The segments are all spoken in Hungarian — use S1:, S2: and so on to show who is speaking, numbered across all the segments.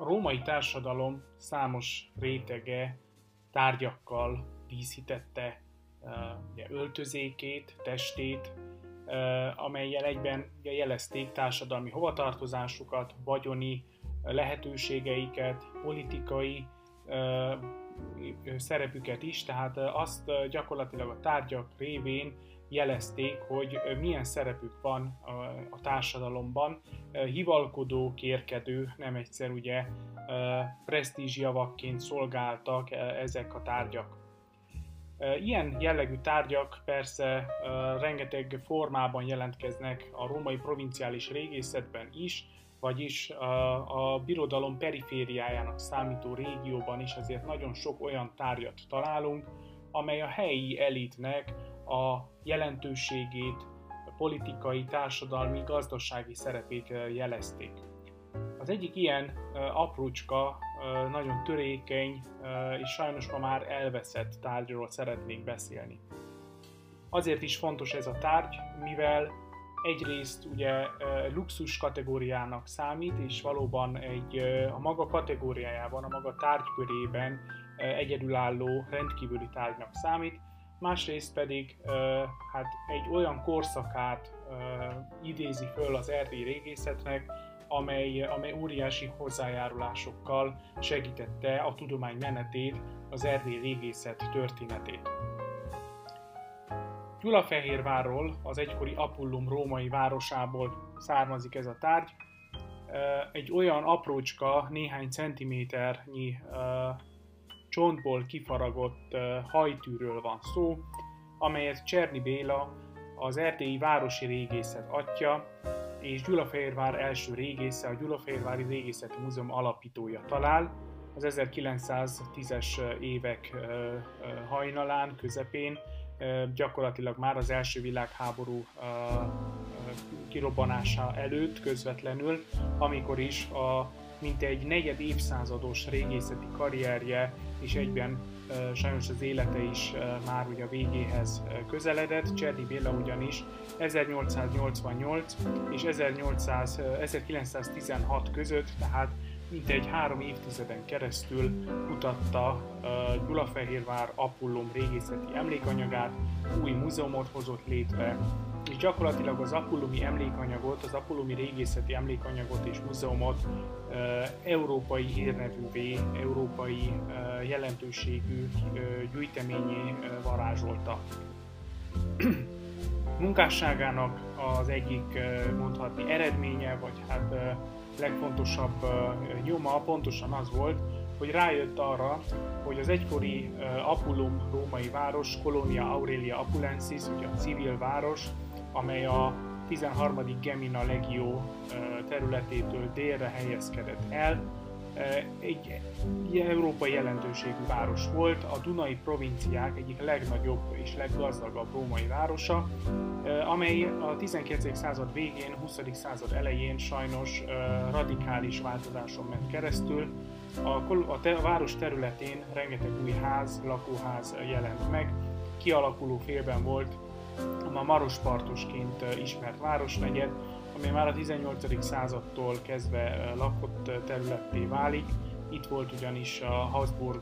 S1: A római társadalom számos rétege tárgyakkal díszítette ugye, öltözékét, testét, amelyel egyben jelezték társadalmi hovatartozásukat, vagyoni lehetőségeiket, politikai szerepüket is, tehát azt gyakorlatilag a tárgyak révén jelezték, hogy milyen szerepük van a társadalomban. Hivalkodó, kérkedő, nem egyszer ugye presztízsjavakként szolgáltak ezek a tárgyak. Ilyen jellegű tárgyak persze rengeteg formában jelentkeznek a római provinciális régészetben is, vagyis a, a birodalom perifériájának számító régióban is azért nagyon sok olyan tárgyat találunk, amely a helyi elitnek a jelentőségét, a politikai, társadalmi, gazdasági szerepét jelezték. Az egyik ilyen aprócska, nagyon törékeny és sajnos ma már elveszett tárgyról szeretnék beszélni. Azért is fontos ez a tárgy, mivel egyrészt ugye luxus kategóriának számít, és valóban egy a maga kategóriájában, a maga tárgykörében egyedülálló rendkívüli tárgynak számít, másrészt pedig hát egy olyan korszakát idézi föl az erdélyi régészetnek, amely, amely óriási hozzájárulásokkal segítette a tudomány menetét, az erdélyi régészet történetét. Gyulafehérvárról, az egykori Apullum római városából származik ez a tárgy. Egy olyan aprócska, néhány centiméternyi csontból kifaragott hajtűről van szó, amelyet Cserni Béla, az erdélyi városi régészet atya és Gyulafehérvár első régésze, a Gyulafehérvári Régészeti Múzeum alapítója talál, az 1910-es évek hajnalán, közepén, gyakorlatilag már az első világháború kirobbanása előtt közvetlenül, amikor is a mintegy negyed évszázados régészeti karrierje és egyben sajnos az élete is már ugye a végéhez közeledett. Cserdi Béla ugyanis 1888 és 1800, 1916 között, tehát mintegy három évtizeden keresztül kutatta Gyulafehérvár Apullum régészeti emlékanyagát, új múzeumot hozott létre, és gyakorlatilag az Apullumi emlékanyagot, az Apullumi régészeti emlékanyagot és múzeumot európai hírnevűvé, európai jelentőségű gyűjteményé varázsolta. Munkásságának az egyik mondhatni eredménye, vagy hát legfontosabb nyoma pontosan az volt, hogy rájött arra, hogy az egykori Apullum római város, Colonia Aurelia Apulensis, ugye a civil város, amely a 13. Gemina legió területétől délre helyezkedett el. Egy, európai jelentőségű város volt, a Dunai provinciák egyik legnagyobb és leggazdagabb római városa, amely a 19. század végén, 20. század elején sajnos radikális változáson ment keresztül. A város területén rengeteg új ház, lakóház jelent meg, kialakuló félben volt a Marospartosként ismert városnegyed, ami már a 18. századtól kezdve lakott területté válik. Itt volt ugyanis a Habsburg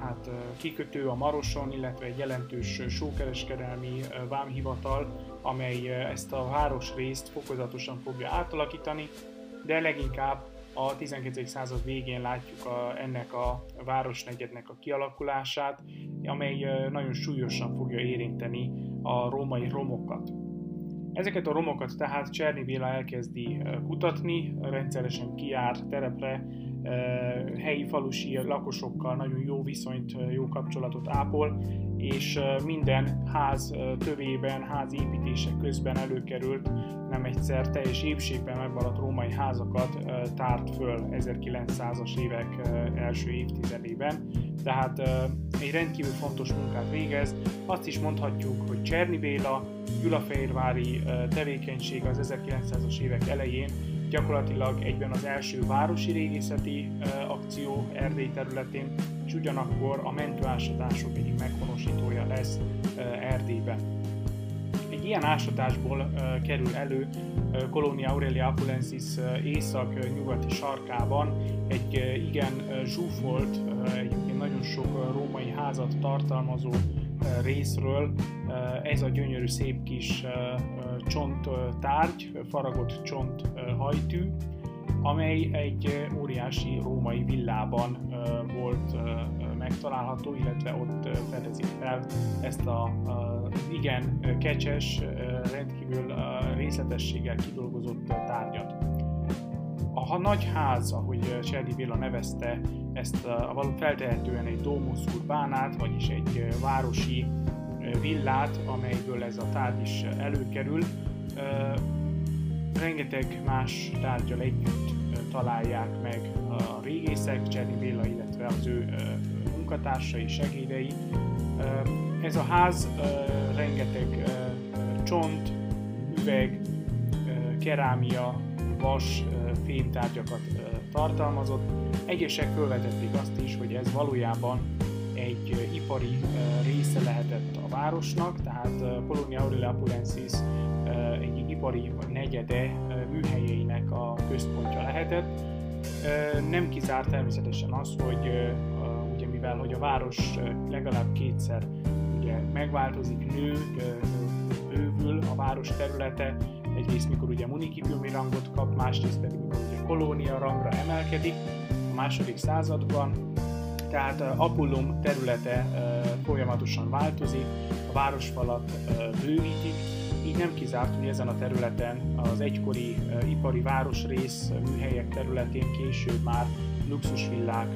S1: hát, kikötő a Maroson, illetve egy jelentős sókereskedelmi vámhivatal, amely ezt a városrészt fokozatosan fogja átalakítani, de leginkább a 19. század végén látjuk a, ennek a városnegyednek a kialakulását, amely nagyon súlyosan fogja érinteni a római romokat. Ezeket a romokat tehát Cserny Béla elkezdi kutatni, rendszeresen kijár terepre, helyi falusi lakosokkal nagyon jó viszonyt, jó kapcsolatot ápol, és minden ház tövében, ház építések közben előkerült nem egyszer teljes épségben megmaradt római házakat tárt föl 1900-as évek első évtizedében. Tehát egy rendkívül fontos munkát végez. Azt is mondhatjuk, hogy Cserni Béla, Gyulafehérvári tevékenység az 1900-as évek elején gyakorlatilag egyben az első városi régészeti akció Erdély területén, és ugyanakkor a mentőásatások egyik meghonosítója lesz Erdélyben. Egy ilyen ásatásból kerül elő Colonia Aurelia Apulensis észak-nyugati sarkában egy igen zsúfolt, egyébként nagyon sok római házat tartalmazó részről ez a gyönyörű szép kis csonttárgy, faragott csont hajtű, amely egy óriási római villában volt megtalálható, illetve ott fedezik fel ezt a igen kecses, rendkívül részletességgel kidolgozott tárgyat. A nagy ház, ahogy Cserdi Béla nevezte, ezt a feltehetően egy domus urbánát, vagyis egy városi villát, amelyből ez a tárgy is előkerül, rengeteg más tárgyal együtt találják meg a régészek, Cserni Béla, illetve az ő munkatársai, segédei. Ez a ház rengeteg csont, üveg, kerámia, vas, fémtárgyakat tartalmazott. Egyesek felvetették azt is, hogy ez valójában egy ipari része lehetett a városnak, tehát Polonia Aurelia Apulensis egy ipari negyede műhelyeinek a központja lehetett. Nem kizárt természetesen az, hogy ugye mivel hogy a város legalább kétszer ugye megváltozik, nő, bővül a város területe, egyrészt mikor ugye municipiumi rangot kap, másrészt pedig mikor ugye kolónia rangra emelkedik a második században, tehát Apullum területe folyamatosan változik, a városfalat bővítik, így nem kizárt, hogy ezen a területen az egykori ipari városrész műhelyek területén később már luxusvillák,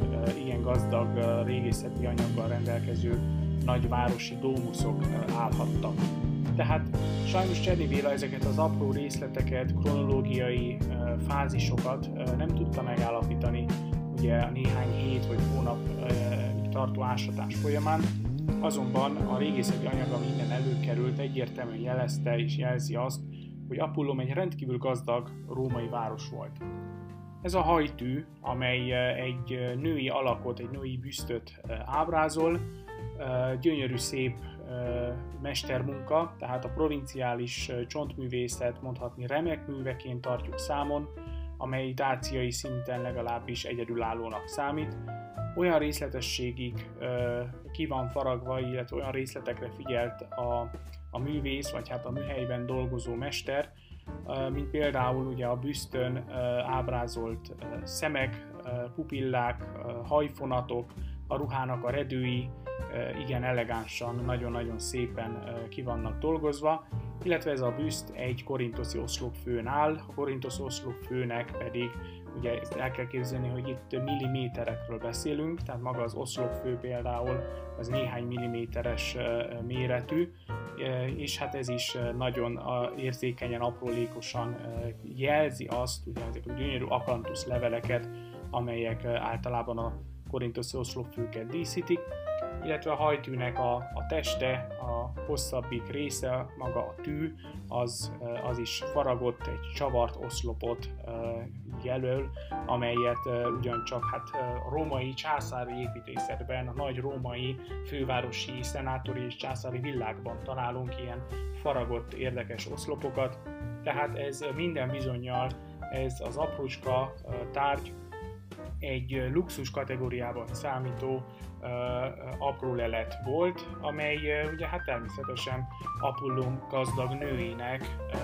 S1: igen gazdag régészeti anyaggal rendelkező nagyvárosi dómuszok állhattak. Tehát sajnos Cserni Béla ezeket az apró részleteket, kronológiai fázisokat nem tudta megállapítani a néhány hét vagy hónap tartó ásatás folyamán, Azonban a régészeti anyag, ami innen előkerült, egyértelműen jelezte és jelzi azt, hogy Apullum egy rendkívül gazdag római város volt. Ez a hajtű, amely egy női alakot, egy női büsztöt ábrázol, gyönyörű szép mestermunka, tehát a provinciális csontművészet mondhatni remek műveként tartjuk számon, amely dáciai szinten legalábbis egyedülállónak számít, olyan részletességig ki van faragva, illetve olyan részletekre figyelt a, a művész, vagy hát a műhelyben dolgozó mester, mint például ugye a büsztön ábrázolt szemek, pupillák, hajfonatok, a ruhának a redői igen elegánsan, nagyon-nagyon szépen ki vannak dolgozva, illetve ez a bűszt egy korintoszi oszlopfőn áll, a korintosz oszlopfőnek pedig ugye el kell képzelni, hogy itt milliméterekről beszélünk, tehát maga az oszlopfő például az néhány milliméteres méretű, és hát ez is nagyon érzékenyen, aprólékosan jelzi azt, ugye ezek a gyönyörű akantusz leveleket, amelyek általában a korintosz oszlopfőket díszítik, illetve a hajtűnek a, a teste, a hosszabbik része, maga a tű, az, az is faragott, egy csavart oszlopot jelöl, amelyet ugyancsak hát római császári építészetben, a nagy római fővárosi, szenátori és császári világban találunk ilyen faragott érdekes oszlopokat, tehát ez minden bizonyal ez az aprócska tárgy egy luxus kategóriában számító uh, apró lelet volt, amely ugye hát természetesen Apollum gazdag nőinek uh,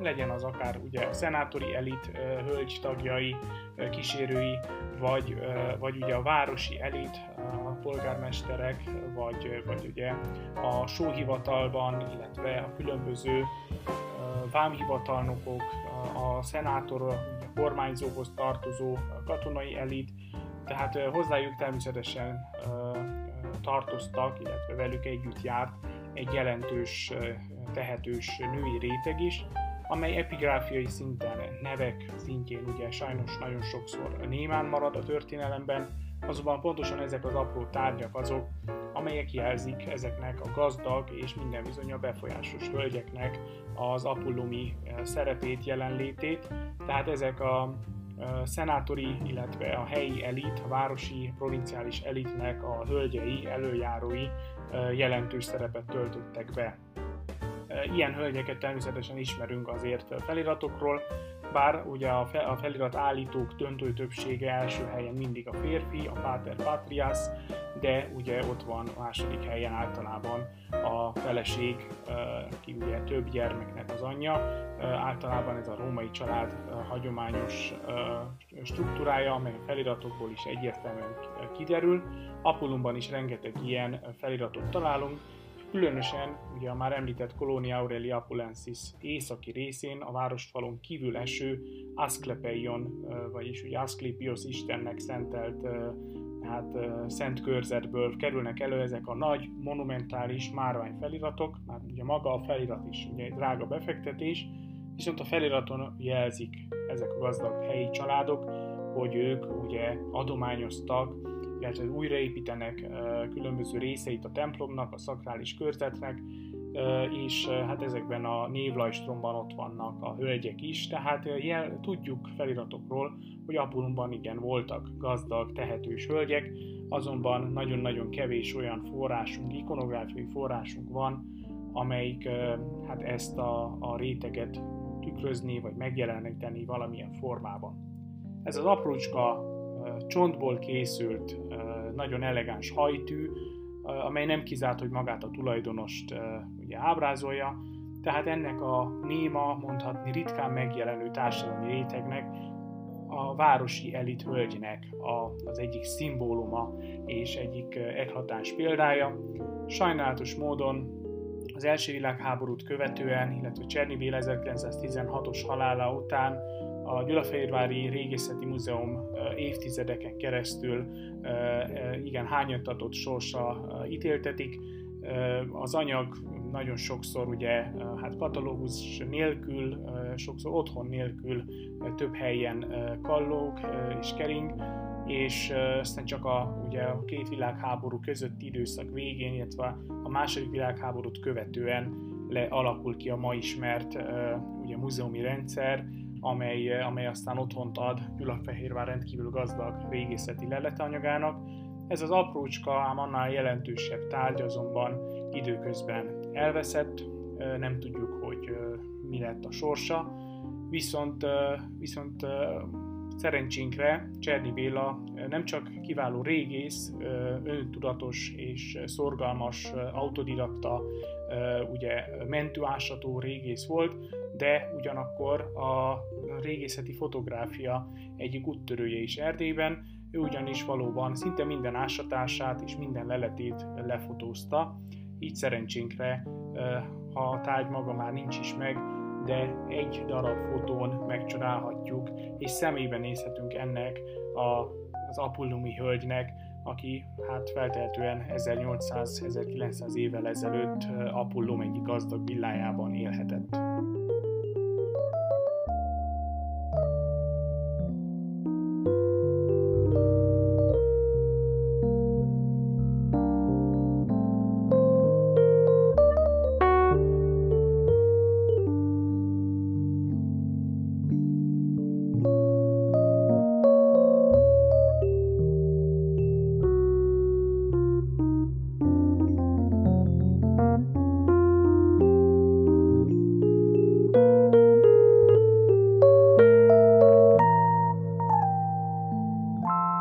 S1: legyen az akár ugye a szenátori elit uh, hölgy tagjai, uh, kísérői, vagy, uh, vagy ugye a városi elit, a polgármesterek, vagy, vagy ugye a sóhivatalban, illetve a különböző vámhivatalnokok, a szenátor, kormányzóhoz tartozó katonai elit, tehát hozzájuk természetesen tartoztak, illetve velük együtt járt egy jelentős, tehetős női réteg is, amely epigráfiai szinten, nevek szintjén ugye sajnos nagyon sokszor némán marad a történelemben, azonban pontosan ezek az apró tárgyak azok, amelyek jelzik ezeknek a gazdag és minden bizony a befolyásos hölgyeknek az apullumi szerepét, jelenlétét. Tehát ezek a szenátori, illetve a helyi elit, a városi, provinciális elitnek a hölgyei, előjárói jelentős szerepet töltöttek be. Ilyen hölgyeket természetesen ismerünk azért feliratokról, bár ugye a felirat állítók döntő többsége első helyen mindig a férfi, a Pater Patrias, de ugye ott van a második helyen általában a feleség, ki ugye több gyermeknek az anyja. Általában ez a római család hagyományos struktúrája, amely a feliratokból is egyértelműen kiderül. Apulumban is rengeteg ilyen feliratot találunk, Különösen ugye a már említett Colonia Aurelia Apulensis északi részén a városfalon kívül eső Asclepeion, vagyis ugye Asclepios istennek szentelt hát, szent körzetből kerülnek elő ezek a nagy, monumentális márvány feliratok, már ugye maga a felirat is ugye egy drága befektetés, viszont a feliraton jelzik ezek a gazdag helyi családok, hogy ők ugye adományoztak illetve újraépítenek különböző részeit a templomnak, a szakrális körzetnek, és hát ezekben a névlajstromban ott vannak a hölgyek is, tehát jel, tudjuk feliratokról, hogy Apulumban igen voltak gazdag, tehetős hölgyek, azonban nagyon-nagyon kevés olyan forrásunk, ikonográfiai forrásunk van, amelyik hát ezt a, a réteget tükrözni, vagy megjeleníteni valamilyen formában. Ez az aprócska csontból készült, nagyon elegáns hajtű, amely nem kizárt, hogy magát a tulajdonost ugye ábrázolja, tehát ennek a néma, mondhatni ritkán megjelenő társadalmi rétegnek a városi elit hölgynek az egyik szimbóluma és egyik eklatáns példája. Sajnálatos módon az első világháborút követően, illetve Csernibil 1916-os halála után a Gyulafehérvári Régészeti Múzeum évtizedeken keresztül igen hányattatott sorsa ítéltetik. Az anyag nagyon sokszor ugye hát patológus nélkül, sokszor otthon nélkül több helyen kallók és kering, és aztán csak a, ugye a két világháború közötti időszak végén, illetve a második világháborút követően le alakul ki a ma ismert ugye múzeumi rendszer, amely, amely aztán otthont ad Gyulafehérvár rendkívül gazdag régészeti leletanyagának. Ez az aprócska, ám annál jelentősebb tárgy azonban időközben elveszett, nem tudjuk, hogy mi lett a sorsa, viszont, viszont szerencsénkre Cserny Béla nem csak kiváló régész, öntudatos és szorgalmas autodidakta, ugye mentőásató régész volt, de ugyanakkor a régészeti fotográfia egyik úttörője is Erdélyben, ő ugyanis valóban szinte minden ásatását és minden leletét lefotózta, így szerencsénkre, ha a tárgy maga már nincs is meg, de egy darab fotón megcsodálhatjuk, és szemébe nézhetünk ennek a, az apullumi hölgynek, aki hát feltehetően 1800-1900 évvel ezelőtt Apollum egyik gazdag villájában élhetett.